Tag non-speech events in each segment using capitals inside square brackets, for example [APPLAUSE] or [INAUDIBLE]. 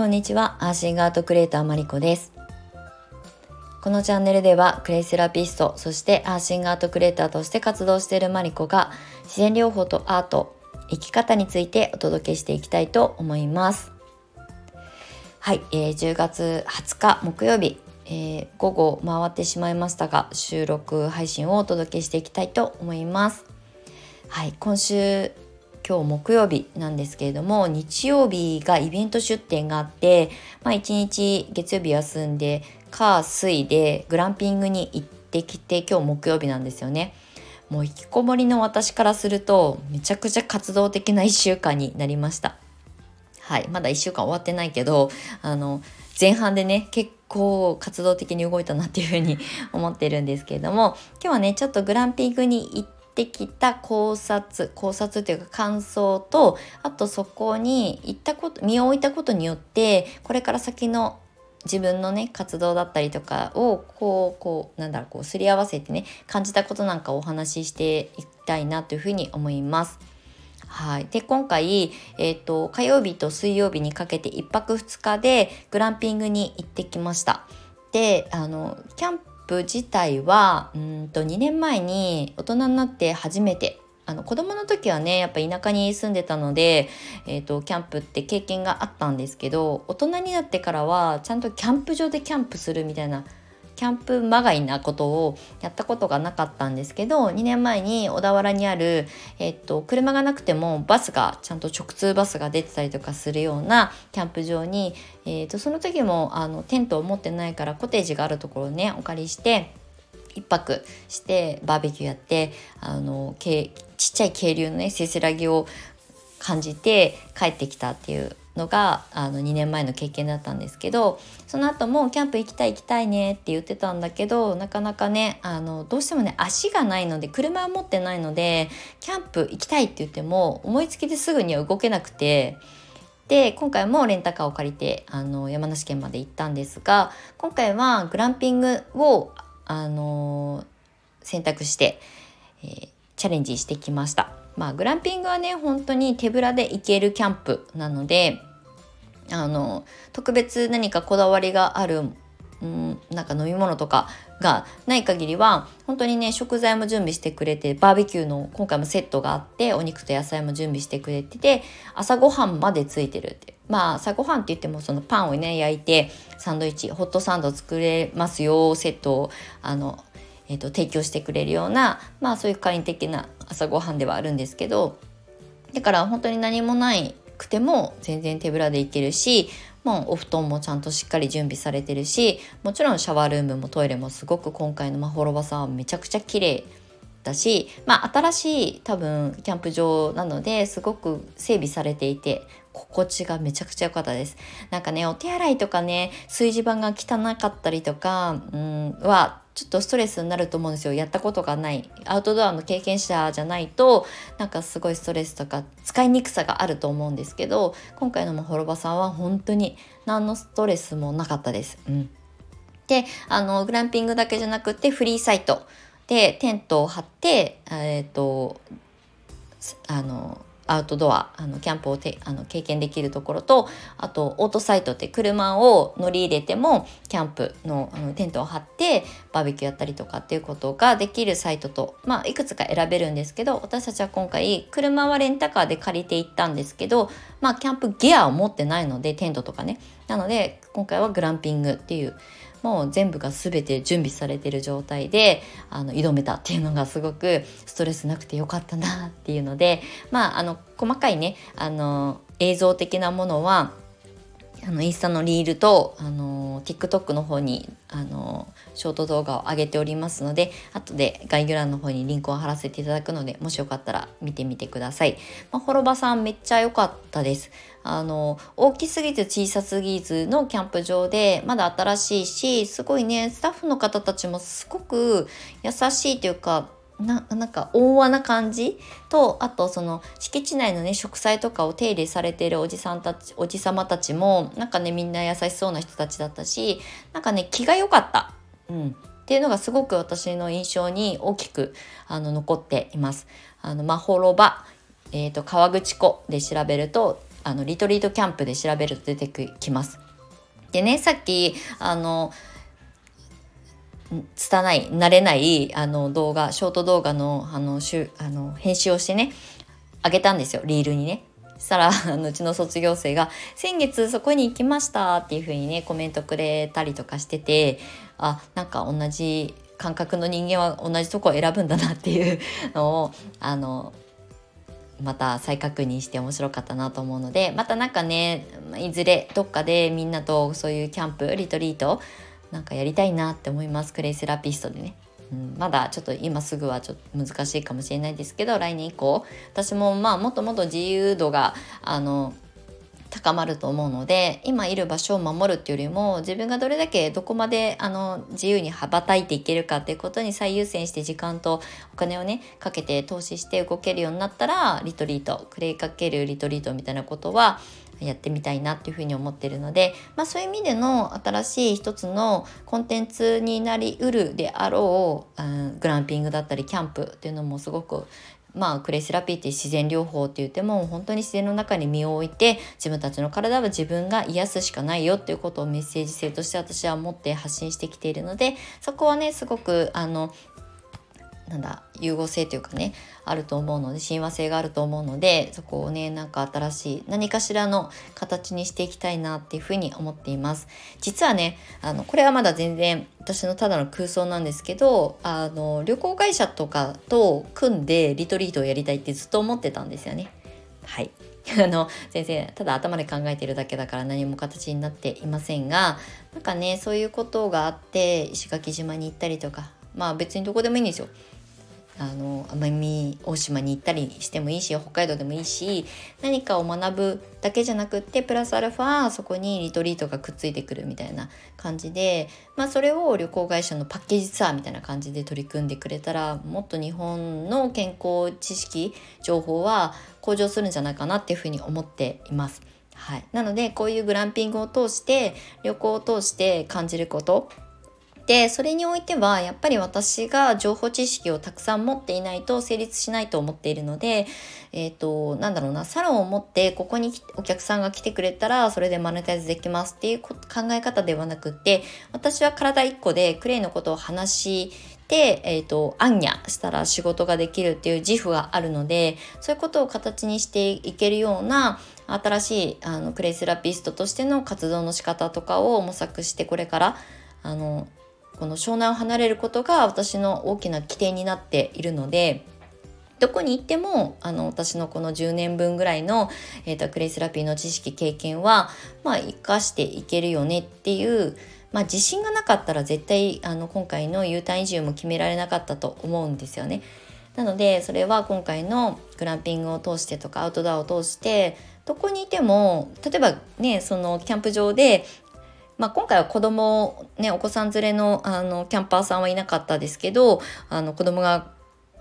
こんにちは、アーシングアートクリエイターマリコです。このチャンネルでは、クレイセラピスト、そしてアーシングアートクリエイターとして活動しているマリコが、自然療法とアート、生き方についてお届けしていきたいと思います。はい、えー10月20日木曜日、えー午後回ってしまいましたが、収録配信をお届けしていきたいと思います。はい、今週今日木曜日なんですけれども日曜日がイベント出店があって、まあ、1日月曜日休んで火水でグランピングに行ってきて今日木曜日なんですよね。もう引きこもりの私からするとめちゃくちゃ活動的な1週間になりました。はい、まだ1週間終わってないけどあの前半でね結構活動的に動いたなっていうふうに思ってるんですけれども今日はねちょっとグランピングに行ってきた考察考察というか感想とあとそこに行ったこと身を置いたことによってこれから先の自分のね活動だったりとかをこうこうなんだろうこうすり合わせてね感じたことなんかをお話ししていきたいなというふうに思います。はい、で今回、えー、と火曜日と水曜日にかけて1泊2日でグランピングに行ってきました。であのキャンプ自体はうんと2年前に大人になって初めてあの子供の時はねやっぱ田舎に住んでたので、えー、とキャンプって経験があったんですけど大人になってからはちゃんとキャンプ場でキャンプするみたいなキャンプまがいなことをやったことがなかったんですけど2年前に小田原にある、えっと、車がなくてもバスがちゃんと直通バスが出てたりとかするようなキャンプ場に、えっと、その時もあのテントを持ってないからコテージがあるところをねお借りして1泊してバーベキューやってあのけちっちゃい渓流のねせせらぎを感じて帰ってきたっていうのがあの2年前の経験だったんですけどその後もキャンプ行きたい行きたいねって言ってたんだけどなかなかねあのどうしてもね足がないので車は持ってないのでキャンプ行きたいって言っても思いつきですぐには動けなくて。で今回もレンタカーを借りてあの山梨県まで行ったんですが今回はグランピングをあの選択して、えーチャレンジしてきました。まあグランピングはね本当に手ぶらで行けるキャンプなのであの特別何かこだわりがある、うん、なんか飲み物とかがない限りは本当にね食材も準備してくれてバーベキューの今回もセットがあってお肉と野菜も準備してくれてて朝ごはんまでついてるって。まあ朝ごはんって言ってもそのパンをね焼いてサンドイッチホットサンド作れますよセットをあのえー、と提供してくれるようなまあそういう簡易的な朝ごはんではあるんですけどだから本当に何もないくても全然手ぶらで行けるしもうお布団もちゃんとしっかり準備されてるしもちろんシャワールームもトイレもすごく今回のまほろばさんはめちゃくちゃ綺麗だし、まあ、新しい多分キャンプ場なのですごく整備されていて心地がめちゃくちゃ良かったです。なんかねお手洗いとかね炊事場が汚かったりとか、うん、はちょっとストレスになると思うんですよ。やったことがない。アウトドアの経験者じゃないとなんかすごいストレスとか使いにくさがあると思うんですけど今回のまほろばさんは本当に何のストレスもなかったです。うん、であのグランピングだけじゃなくてフリーサイトでテントを張ってえっ、とあのアウトドアあのキャンプをてあの経験できるところとあとオートサイトって車を乗り入れてもキャンプのあのテントを張ってバーベキューやったりとかっていうことができるサイトと、まあ、いくつか選べるんですけど私たちは今回車はレンタカーで借りて行ったんですけど、まあ、キャンプギアを持ってないのでテントとかね。なので今回はグランピングっていうもう全部が全て準備されてる状態であの挑めたっていうのがすごくストレスなくてよかったなっていうのでまああの細かいねあの映像的なものはあのインスタのリールとあの TikTok の方にあのショート動画を上げておりますので後で概要欄の方にリンクを貼らせていただくのでもしよかったら見てみてください。まあ、滅場さんめっちゃ良かったです。あの大きすぎず小さすぎずのキャンプ場でまだ新しいしすごいねスタッフの方たちもすごく優しいというかななんか温和な感じとあとその敷地内のね植栽とかを手入れされているおじさんたちおじさまたちもなんかねみんな優しそうな人たちだったしなんかね気が良かった。うんっていうのがすごく私の印象に大きくあの残っています。あのまほろばえー、と川口湖で調べるとあのリトリートキャンプで調べると出てきます。でねさっきあの拙い慣れないあの動画ショート動画のあのしゅあの編集をしてねあげたんですよリールにね。したらうちの卒業生が「先月そこに行きました」っていう風にねコメントくれたりとかしててあなんか同じ感覚の人間は同じとこを選ぶんだなっていうのをあのまた再確認して面白かったなと思うのでまたなんかねいずれどっかでみんなとそういうキャンプリトリートなんかやりたいなって思いますクレイセラピストでね。うん、まだちょっと今すぐはちょっと難しいかもしれないですけど来年以降私もまあもっともっと自由度があの高まると思うので今いる場所を守るっていうよりも自分がどれだけどこまであの自由に羽ばたいていけるかっていうことに最優先して時間とお金をねかけて投資して動けるようになったらリトリートクレイかけるリトリートみたいなことはやってみたいなっていうふうに思ってるので、まあ、そういう意味での新しい一つのコンテンツになりうるであろう、うん、グランピングだったりキャンプっていうのもすごくまあクレイセラピーって自然療法って言っても本当に自然の中に身を置いて自分たちの体は自分が癒すしかないよっていうことをメッセージ性として私は持って発信してきているのでそこはねすごくあのなんだ融合性というかねあると思うので親和性があると思うのでそこをねなんか新しい何かしらの形にしていきたいなっていうふうに思っています。実はねあのこれはまだ全然私のただの空想なんですけどあの旅行会社とかと組んでリトリートをやりたいってずっと思ってたんですよね。はい。[LAUGHS] あの先生ただ頭で考えてるだけだから何も形になっていませんがなんかねそういうことがあって石垣島に行ったりとかまあ別にどこでもいいんですよ。あの奄美大島に行ったりしてもいいし北海道でもいいし何かを学ぶだけじゃなくってプラスアルファそこにリトリートがくっついてくるみたいな感じで、まあ、それを旅行会社のパッケージツアーみたいな感じで取り組んでくれたらもっと日本の健康知識情報は向上するんじゃないかなっていうふうに思っています。はい、なのでこういうグランピングを通して旅行を通して感じることでそれにおいてはやっぱり私が情報知識をたくさん持っていないと成立しないと思っているのでえ、ー、となんだろうなサロンを持ってここにお客さんが来てくれたらそれでマネタイズできますっていう考え方ではなくって私は体1個でクレイのことを話してえっ、ー、と、アンニャしたら仕事ができるっていう自負があるので、そういうことを形にしていけるような新しいあのクレイセラピストとしての活動の仕方とかを模索してこれからあのこの湘南を離れることが私の大きな起点になっているのでどこに行ってもあの私のこの10年分ぐらいの、えーと、クレイセラピーの知識経験は、まあ、生かしていけるよねっていう、まあ、自信がなかったら絶対あの今回の U ターン移住も決められなかったと思うんですよね。なのでそれは今回のグランピングを通してとかアウトドアを通してどこにいても例えばねそのキャンプ場でまあ、今回は子供ねお子さん連れのあのキャンパーさんはいなかったですけどあの子供が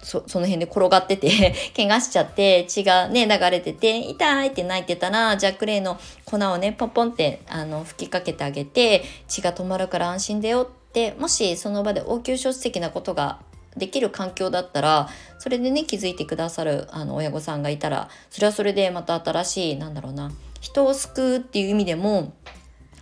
そその辺で転がってて [LAUGHS] 怪我しちゃって血がね流れてて痛いって泣いてたらジャックレイの粉をねポンポンってあの吹きかけてあげて血が止まるから安心だよってもしその場で応急処置的なことができる環境だったらそれでね気づいてくださるあの親御さんがいたらそれはそれでまた新しいなんだろうな人を救うっていう意味でも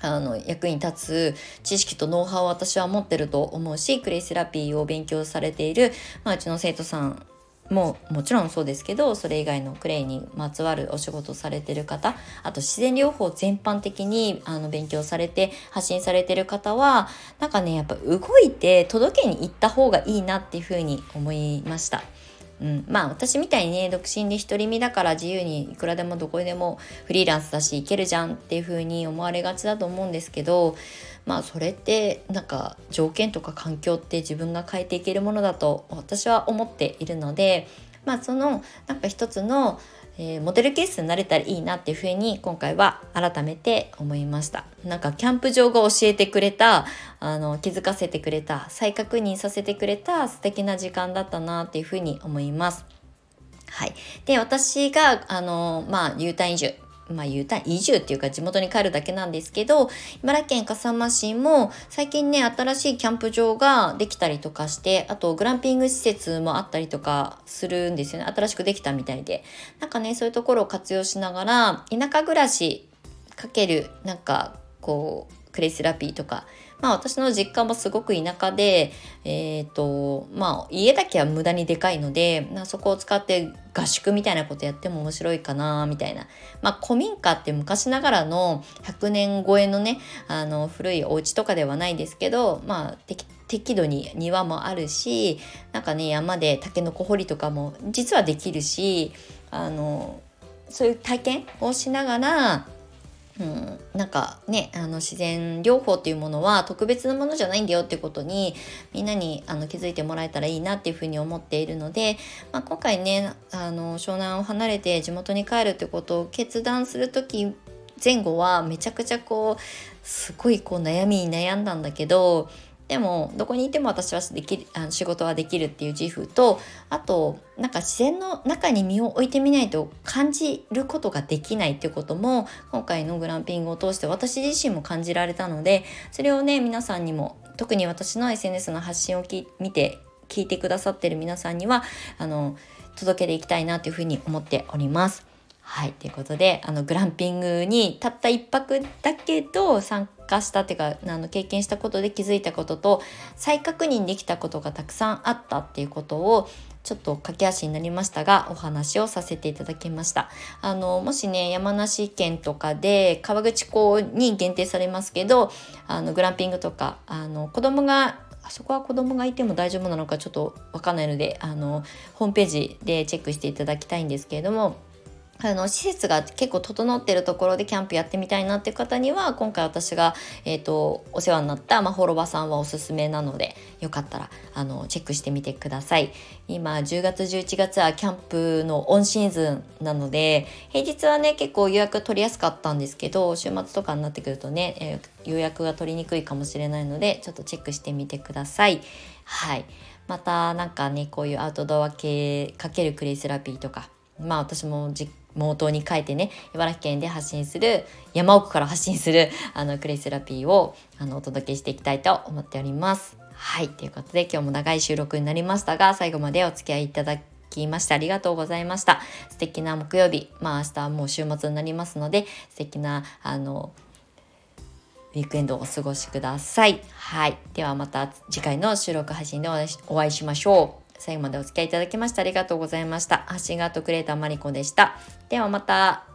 あの役に立つ知識とノウハウを私は持ってると思うしクレイセラピーを勉強されている、まあ、うちの生徒さんももちろんそうですけどそれ以外のクレイにまつわるお仕事されてる方あと自然療法全般的にあの勉強されて発信されてる方はなんかねやっぱ動いて届けに行った方がいいなっていうふうに思いました。うん、まあ私みたいにね独身で独り身だから自由にいくらでもどこでもフリーランスだしいけるじゃんっていう風に思われがちだと思うんですけどまあそれってなんか条件とか環境って自分が変えていけるものだと私は思っているのでまあそのなんか一つのえー、モデルケースになれたらいいなっていうふうに今回は改めて思いましたなんかキャンプ場が教えてくれたあの気づかせてくれた再確認させてくれた素敵な時間だったなっていうふうに思いますはい。で、私が、あの、まあ、U ターン移住まあ言うた移住っていうか地元に帰るだけなんですけど、茨城県笠間市も最近ね、新しいキャンプ場ができたりとかして、あとグランピング施設もあったりとかするんですよね。新しくできたみたいで。なんかね、そういうところを活用しながら、田舎暮らしかける、なんかこう、クレイセラピーとか、まあ私の実家もすごく田舎で、えっ、ー、と、まあ家だけは無駄にでかいので、そこを使って合宿みたいなことやっても面白いかな、みたいな。まあ古民家って昔ながらの100年超えのね、あの古いお家とかではないですけど、まあ適度に庭もあるし、なんかね、山でタケノコ掘りとかも実はできるし、あの、そういう体験をしながら、うん、なんかねあの自然療法っていうものは特別なものじゃないんだよってことにみんなにあの気づいてもらえたらいいなっていうふうに思っているので、まあ、今回ねあの湘南を離れて地元に帰るってことを決断する時前後はめちゃくちゃこうすごいこう悩みに悩んだんだけどでもどこにいても私はできるあの仕事はできるっていう自負とあとなんか自然の中に身を置いてみないと感じることができないっていうことも今回のグランピングを通して私自身も感じられたのでそれをね皆さんにも特に私の SNS の発信を見て聞いてくださってる皆さんにはあの届けていきたいなというふうに思っております。はい、ということであのグランピングにたった1泊だけど参加したっていうかあの経験したことで気づいたことと再確認できたことがたくさんあったっていうことをちょっと駆け足になりましたがお話をさせていただきました。あのもしね山梨県とかで川口港に限定されますけどあのグランピングとかあの子供があそこは子供がいても大丈夫なのかちょっとわかんないのであのホームページでチェックしていただきたいんですけれどもあの施設が結構整ってるところでキャンプやってみたいなっていう方には今回私が、えーと、お世話になったまほろばさんはおすすめなのでよかったらあのチェックしてみてください。今10月11月はキャンプのオンシーズンなので平日はね結構予約取りやすかったんですけど週末とかになってくるとね、えー、予約が取りにくいかもしれないのでちょっとチェックしてみてください。はい。またなんかねこういうアウトドア系かけるクレイセラピーとかまあ私も実冒頭に書いてね茨城県で発信する山奥から発信するあのクレイセラピーをあのお届けしていきたいと思っております。はいということで今日も長い収録になりましたが最後までお付き合いいただきましてありがとうございました。素敵な木曜日まあ明日はもう週末になりますので素敵なあのウィークエンドをお過ごしください。はい。ではまた次回の収録配信でお会いしましょう。最後までお付き合いいただきましてありがとうございました。発信アートクリエイターマリコでした。ではまた。